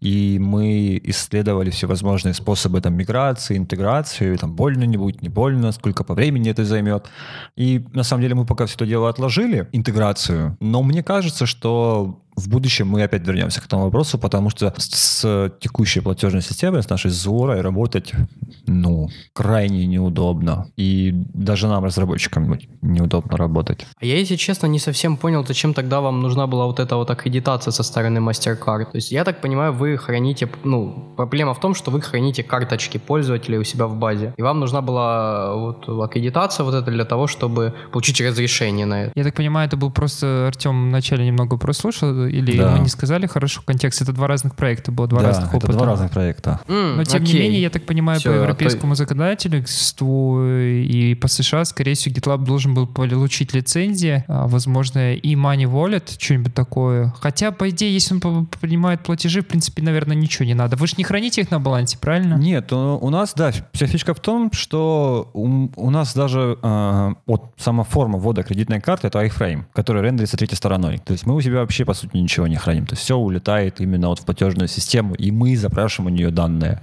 И мы исследовали всевозможные способы там, миграции, интеграции, там, больно не будет, не больно, сколько по времени это займет. И на самом деле мы пока все это дело отложили, интеграцию. Но мне кажется, что в будущем мы опять вернемся к этому вопросу, потому что с текущей платежной системой, с нашей Зорой работать, ну, крайне неудобно. И даже нам, разработчикам, неудобно работать. А я, если честно, не совсем понял, зачем тогда вам нужна была вот эта вот аккредитация со стороны MasterCard. То есть, я так понимаю, вы храните, ну, проблема в том, что вы храните карточки пользователей у себя в базе. И вам нужна была вот аккредитация вот это для того, чтобы получить разрешение на это. Я так понимаю, это был просто, Артем вначале немного прослушал, или да. мы не сказали хорошо контекст? Это два разных проекта было, два да, разных опыта. это два разных проекта. Mm, Но тем окей. не менее, я так понимаю, Всё, по а то- европейскому законодательству и по США, скорее всего, GitLab должен был получить лицензии, а, возможно, и Money Wallet, что-нибудь такое. Хотя, по идее, если он принимает платежи, в принципе, наверное, ничего не надо. Вы же не храните их на балансе, правильно? Нет, у, у нас, да, вся фишка в том, что у, у нас даже э, вот сама форма ввода кредитной карты — это iFrame, который рендерится третьей стороной. То есть мы у себя вообще, по сути, ничего не храним. То есть все улетает именно вот в платежную систему, и мы запрашиваем у нее данные.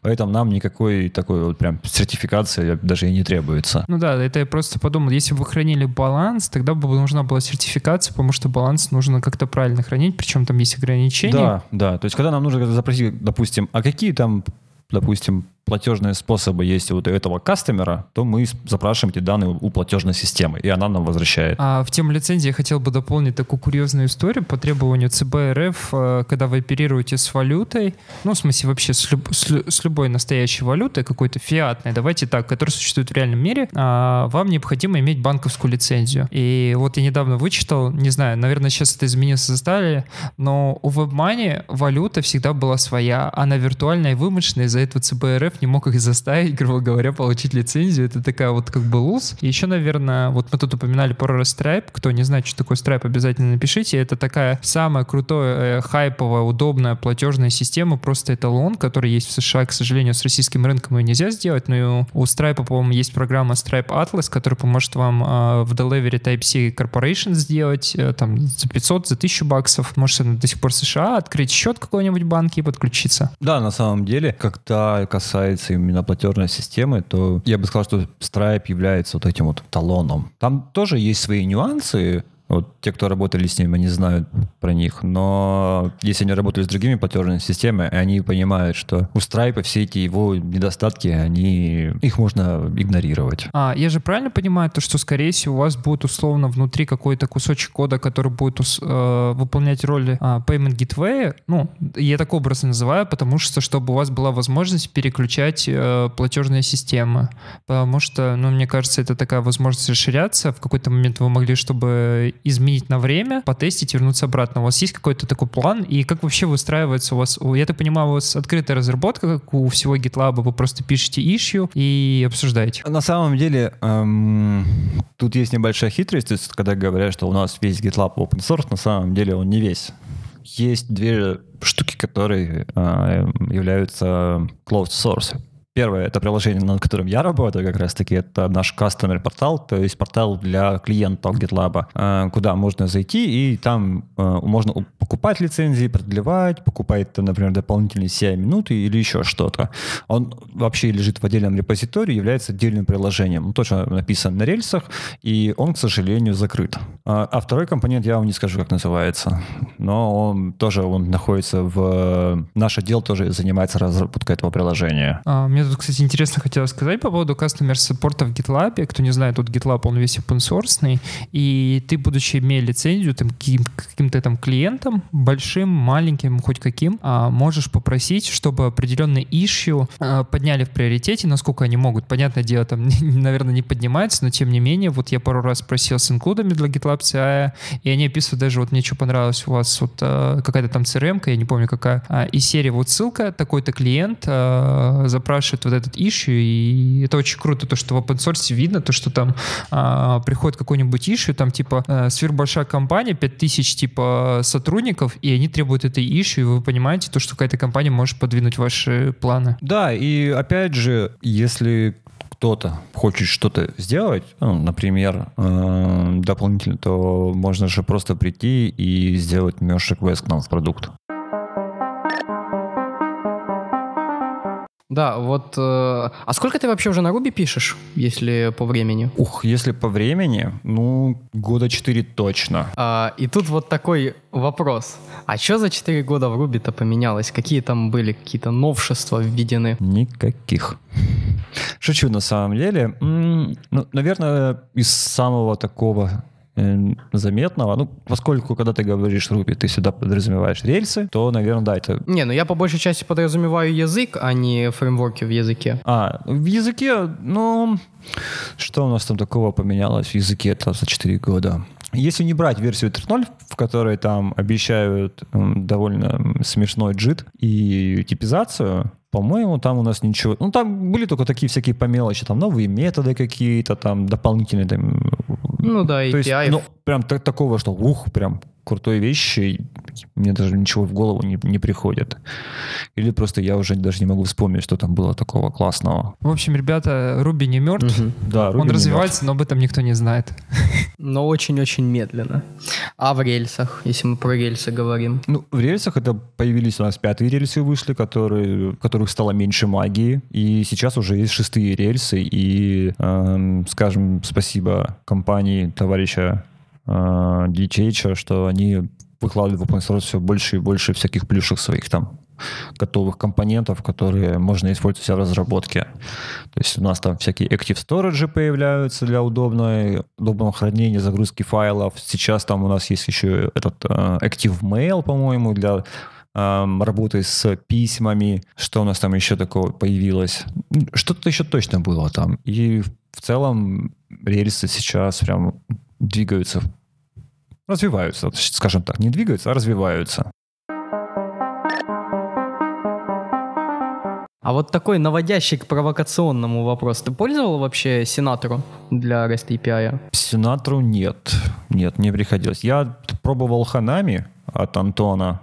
Поэтому нам никакой такой вот прям сертификации даже и не требуется. Ну да, это я просто подумал, если бы вы хранили баланс, тогда бы нужна была сертификация, потому что баланс нужно как-то правильно хранить, причем там есть ограничения. Да, да. То есть когда нам нужно запросить, допустим, а какие там, допустим, платежные способы есть у вот этого кастомера, то мы запрашиваем эти данные у платежной системы, и она нам возвращает. А в тему лицензии я хотел бы дополнить такую курьезную историю по требованию ЦБ РФ, э, когда вы оперируете с валютой, ну, в смысле вообще с, люб- с с любой настоящей валютой, какой-то фиатной, давайте так, которая существует в реальном мире, а, вам необходимо иметь банковскую лицензию. И вот я недавно вычитал, не знаю, наверное, сейчас это изменилось, создали, но у WebMoney валюта всегда была своя, она виртуальная и вымышленная, из-за этого ЦБ РФ не мог их заставить, грубо говоря, получить лицензию. Это такая вот как бы луз. И еще, наверное, вот мы тут упоминали пару раз Stripe. Кто не знает, что такое Stripe, обязательно напишите. Это такая самая крутая, э, хайповая, удобная платежная система, просто эталон, который есть в США. К сожалению, с российским рынком ее нельзя сделать, но у Stripe, по-моему, есть программа Stripe Atlas, которая поможет вам э, в Delivery Type-C Corporation сделать э, там за 500, за 1000 баксов. Можете до сих пор США открыть счет какой-нибудь банке и подключиться. Да, на самом деле, когда касается именно платежной системы, то я бы сказал, что Stripe является вот этим вот талоном. Там тоже есть свои нюансы, вот те, кто работали с ним, они знают про них. Но если они работали с другими платежными системами, они понимают, что у Stripe все эти его недостатки, они их можно игнорировать. А, я же правильно понимаю, то, что, скорее всего, у вас будет условно внутри какой-то кусочек кода, который будет э, выполнять роль а, Payment Gateway. Ну, я так образно называю, потому что, чтобы у вас была возможность переключать э, платежные системы. Потому что, ну, мне кажется, это такая возможность расширяться. В какой-то момент вы могли, чтобы изменить на время, потестить, вернуться обратно. У вас есть какой-то такой план? И как вообще выстраивается у вас... Я так понимаю, у вас открытая разработка, как у всего GitLab, вы просто пишете issue и обсуждаете. На самом деле, эм, тут есть небольшая хитрость, то есть, когда говорят, что у нас весь GitLab open source, на самом деле он не весь. Есть две штуки, которые э, являются closed source. Первое — это приложение, над которым я работаю как раз-таки, это наш customer портал, то есть портал для клиентов GitLab, э, куда можно зайти, и там э, можно покупать лицензии, продлевать, покупать, например, дополнительные CI минуты или еще что-то. Он вообще лежит в отдельном репозитории, является отдельным приложением. Он тоже написан на рельсах, и он, к сожалению, закрыт. А, а второй компонент я вам не скажу, как называется, но он тоже он находится в... Наш отдел тоже занимается разработкой этого приложения. А, мне тут, кстати, интересно хотелось сказать по поводу customer support в GitLab. Кто не знает, тут GitLab, он весь open source, и ты, будучи имея лицензию там, каким- каким-то там клиентом, большим, маленьким, хоть каким, а, можешь попросить, чтобы определенный issue а, подняли в приоритете, насколько они могут. Понятное дело, там, наверное, не поднимается, но тем не менее, вот я пару раз просил с инклюдами для GitLab CI, и они описывают даже, вот мне что понравилось, у вас вот а, какая-то там CRM, я не помню какая, из серии вот ссылка, такой-то клиент запрашивает вот этот issue, и это очень круто, то, что в open source видно, то, что там а, приходит какой-нибудь issue, там типа а, сверхбольшая компания, 5000 типа сотрудников, и они требуют этой issue, и вы понимаете то, что какая-то компания может подвинуть ваши планы. Да, и опять же, если кто-то хочет что-то сделать, ну, например, э, дополнительно, то можно же просто прийти и сделать merge request к нам в продукт. Да, вот... Э, а сколько ты вообще уже на Руби пишешь, если по времени? Ух, если по времени, ну, года 4 точно. А, и тут вот такой вопрос. А что за 4 года в Руби-то поменялось? Какие там были какие-то новшества введены? Никаких. Шучу на самом деле. Ну, наверное, из самого такого заметного, ну, поскольку, когда ты говоришь Ruby, ты сюда подразумеваешь рельсы, то, наверное, да, это... Не, ну я по большей части подразумеваю язык, а не фреймворки в языке. А, в языке, ну, что у нас там такого поменялось в языке это за 4 года? Если не брать версию 3.0, в которой там обещают довольно смешной джит и типизацию, по-моему, там у нас ничего... Ну, там были только такие всякие по мелочи, там новые методы какие-то, там дополнительные там, Ну да, то есть, API. ну, прям так- такого, что ух, прям крутой вещи, мне даже ничего в голову не, не приходит. Или просто я уже даже не могу вспомнить, что там было такого классного. В общем, ребята, Руби не мертв. Мгм. Да, Ruby Он не развивается, но об этом никто не знает. Но очень-очень медленно. А в рельсах, если мы про рельсы говорим? Ну, в рельсах это появились у нас пятые рельсы вышли, которые, в которых стало меньше магии. И сейчас уже есть шестые рельсы. И, эм, скажем, спасибо компании товарища э, DTH, что они выкладывают в open все больше и больше всяких плюшек своих там готовых компонентов, которые можно использовать в разработке. То есть у нас там всякие Active Storage появляются для удобной, удобного хранения, загрузки файлов. Сейчас там у нас есть еще этот э, Active Mail, по-моему, для работы с письмами. Что у нас там еще такого появилось? Что-то еще точно было там. И в целом рельсы сейчас прям двигаются, развиваются, скажем так, не двигаются, а развиваются. А вот такой наводящий к провокационному вопрос. Ты пользовал вообще Сенатору для REST API? Сенатору нет. Нет, не приходилось. Я пробовал Ханами от Антона.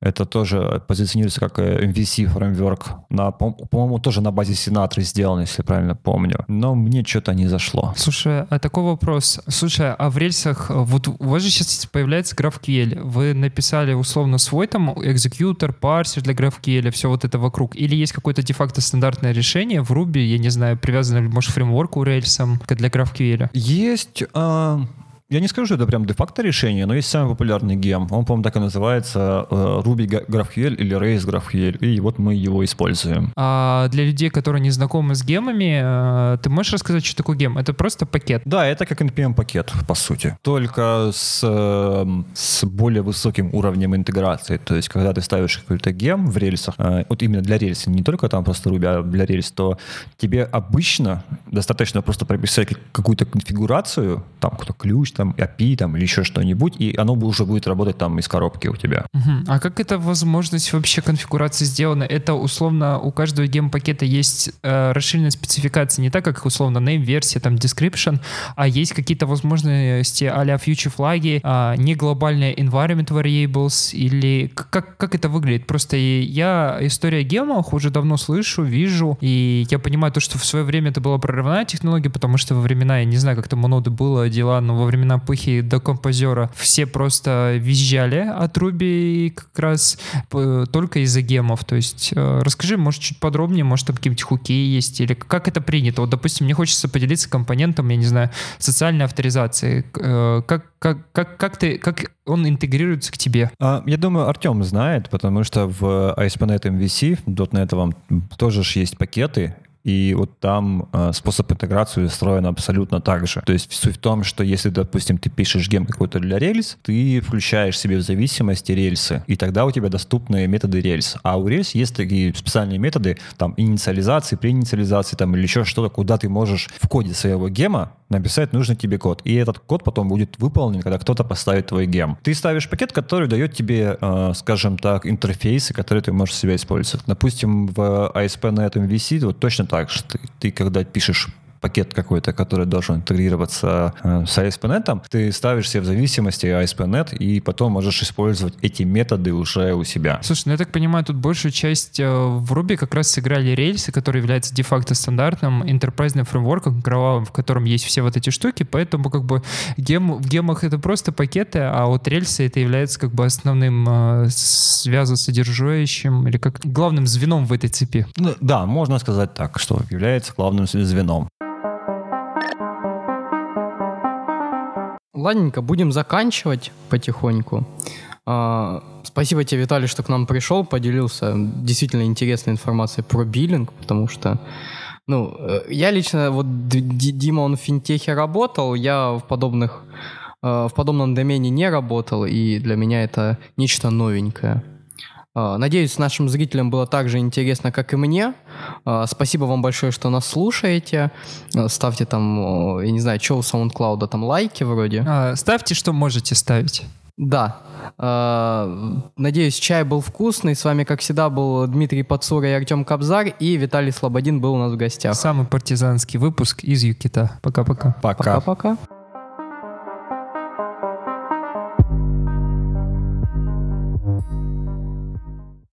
Это тоже позиционируется как э, MVC фреймворк. На, по- по-моему, тоже на базе Сенаторы сделан, если правильно помню. Но мне что-то не зашло. Слушай, а такой вопрос. Слушай, а в рельсах, э, вот у вас же сейчас появляется GraphQL. Вы написали условно свой там экзекьютор, парсер для GraphQL, все вот это вокруг? Или есть какое-то де-факто стандартное решение в Ruby, я не знаю, привязанное, может, фреймворк у рельсам для GraphQL? Есть... а, я не скажу, что это прям де-факто решение, но есть самый популярный гем. Он, по-моему, так и называется э, Ruby Gra- GraphQL или Rails GraphQL. И вот мы его используем. А для людей, которые не знакомы с гемами, э, ты можешь рассказать, что такое гем? Это просто пакет. Да, это как NPM-пакет, по сути. Только с, эм, с более высоким уровнем интеграции. То есть, когда ты ставишь какой-то гем в рельсах, э, вот именно для рельса, не только там просто Ruby, а для рельс, то тебе обычно достаточно просто прописать какую-то конфигурацию, там какой-то ключ, там API, там или еще что-нибудь, и оно уже будет работать там из коробки у тебя. Мгм. А как эта возможность вообще конфигурации сделана? Это условно у каждого гем-пакета есть э, расширенная спецификация, не так как условно name-версия, там description, а есть какие-то возможности а-ля future флаги, а, не глобальные environment variables или как, как это выглядит? Просто я история гемов уже давно слышу, вижу, и я понимаю то, что в свое время это была прорывная технология, потому что во времена, я не знаю, как там у было дела, но во времена эпохи до композера все просто визжали от Ruby как раз п- только из-за гемов. То есть э, расскажи, может, чуть подробнее, может, там какие-нибудь хуки есть, или как это принято? Вот, допустим, мне хочется поделиться компонентом, я не знаю, социальной авторизации. Э, Как, как, как, как, ты, как он интегрируется к тебе? А, Я думаю, Артем знает, потому что в ASP.NET MVC, .NET вам тоже есть пакеты, и вот там э, способ интеграции устроен абсолютно так же. То есть суть в том, что если, допустим, ты пишешь гем какой-то для рельс, ты включаешь себе в зависимости рельсы, и тогда у тебя доступны методы рельс. А у рельс есть такие специальные методы, там, инициализации, преинициализации, там, или еще что-то, куда ты можешь в коде своего гема написать нужный тебе код. И этот код потом будет выполнен, когда кто-то поставит твой гем. Ты ставишь пакет, который дает тебе, э, скажем так, интерфейсы, которые ты можешь себя использовать. Допустим, в ASP.NET MVC вот точно так же. Ты, ты когда пишешь пакет какой-то, который должен интегрироваться э, с ASP.NET, ты ставишь себе в зависимости ASP.NET и потом можешь использовать эти методы уже у себя. Слушай, ну я так понимаю, тут большую часть э, в Ruby как раз сыграли рельсы, которые являются де-факто стандартным enterprise фреймворком, кровавым, в котором есть все вот эти штуки, поэтому как бы гем, в гемах это просто пакеты, а вот рельсы это является как бы основным э, связосодержащим или как главным звеном в этой цепи. Ну, да, можно сказать так, что является главным звеном. Ладненько, будем заканчивать потихоньку. А, спасибо тебе, Виталий, что к нам пришел, поделился действительно интересной информацией про биллинг, потому что ну, э, я лично, вот Дима, он в финтехе работал, я в подобных, э, в подобном домене не работал, и для меня это нечто новенькое. А, надеюсь, нашим зрителям было так же интересно, как и мне. А, спасибо вам большое, что нас слушаете. А, ставьте там, я не знаю, что у SoundCloud, там лайки вроде. ставьте, что можете ставить. Да. Надеюсь, чай был вкусный. С вами, как всегда, был Дмитрий Пацура и Артем Кобзарь. И Виталий Слободин был у нас в гостях. Самый партизанский выпуск из Юкита. Пока-пока. Пока. Пока-пока.